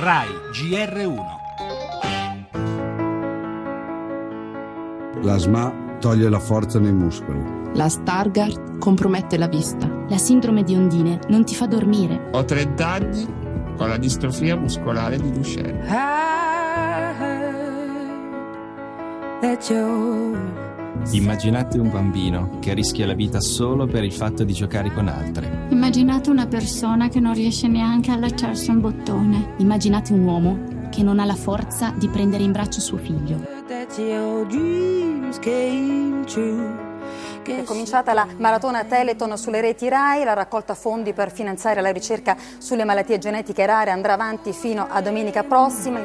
RAI GR1 La SMA toglie la forza nei muscoli. La Stargardt compromette la vista. La sindrome di ondine non ti fa dormire. Ho 30 anni con la distrofia muscolare di Duchenne. Immaginate un bambino che rischia la vita solo per il fatto di giocare con altri. Immaginate una persona che non riesce neanche a allacciarsi un bottone. Immaginate un uomo che non ha la forza di prendere in braccio suo figlio. È cominciata la maratona Teleton sulle reti RAI, la raccolta fondi per finanziare la ricerca sulle malattie genetiche rare andrà avanti fino a domenica prossima.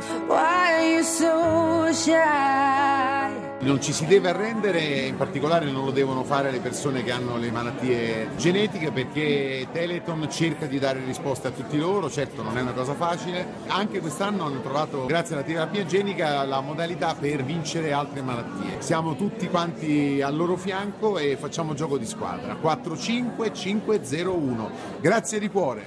Non ci si deve arrendere, in particolare non lo devono fare le persone che hanno le malattie genetiche perché Teleton cerca di dare risposte a tutti loro, certo non è una cosa facile. Anche quest'anno hanno trovato, grazie alla terapia genica, la modalità per vincere altre malattie. Siamo tutti quanti al loro fianco e facciamo gioco di squadra. 4-5-5-0-1. Grazie di cuore.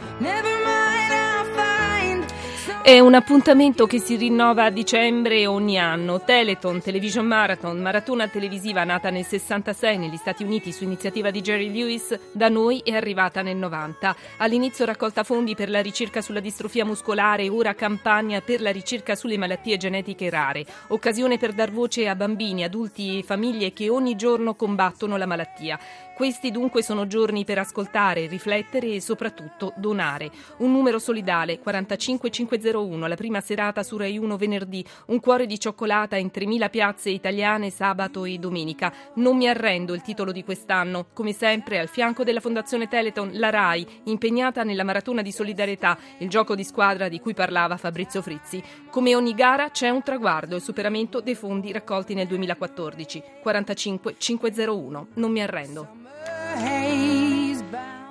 È un appuntamento che si rinnova a dicembre ogni anno. Teleton, Television Marathon, maratona televisiva nata nel 66 negli Stati Uniti su iniziativa di Jerry Lewis, da noi è arrivata nel 90. All'inizio raccolta fondi per la ricerca sulla distrofia muscolare, ora campagna per la ricerca sulle malattie genetiche rare. Occasione per dar voce a bambini, adulti e famiglie che ogni giorno combattono la malattia. Questi dunque sono giorni per ascoltare, riflettere e soprattutto donare. Un numero solidale 45501, la prima serata su Rai 1 venerdì, un cuore di cioccolata in 3000 piazze italiane sabato e domenica. Non mi arrendo il titolo di quest'anno, come sempre al fianco della Fondazione Teleton, la Rai, impegnata nella maratona di solidarietà, il gioco di squadra di cui parlava Fabrizio Frizzi. Come ogni gara c'è un traguardo, il superamento dei fondi raccolti nel 2014. 45501. Non mi arrendo.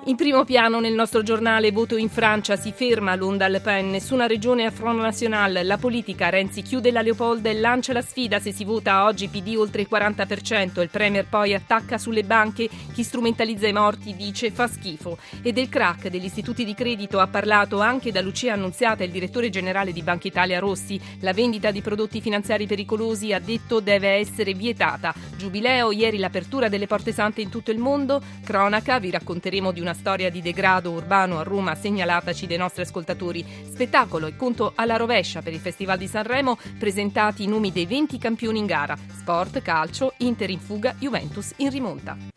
In primo piano nel nostro giornale Voto in Francia si ferma l'onda Le Pen, nessuna regione a Front National, la politica, Renzi chiude la Leopolda e lancia la sfida se si vota oggi PD oltre il 40%, il Premier poi attacca sulle banche, chi strumentalizza i morti dice fa schifo. E del crack degli istituti di credito ha parlato anche da Lucia Annunziata, il direttore generale di Banca Italia Rossi, la vendita di prodotti finanziari pericolosi ha detto deve essere vietata. Giubileo, ieri l'apertura delle porte sante in tutto il mondo, cronaca, vi racconteremo di una storia di degrado urbano a Roma segnalataci dai nostri ascoltatori. Spettacolo e conto alla rovescia per il Festival di Sanremo, presentati i nomi dei 20 campioni in gara. Sport, calcio, Inter in fuga, Juventus in rimonta.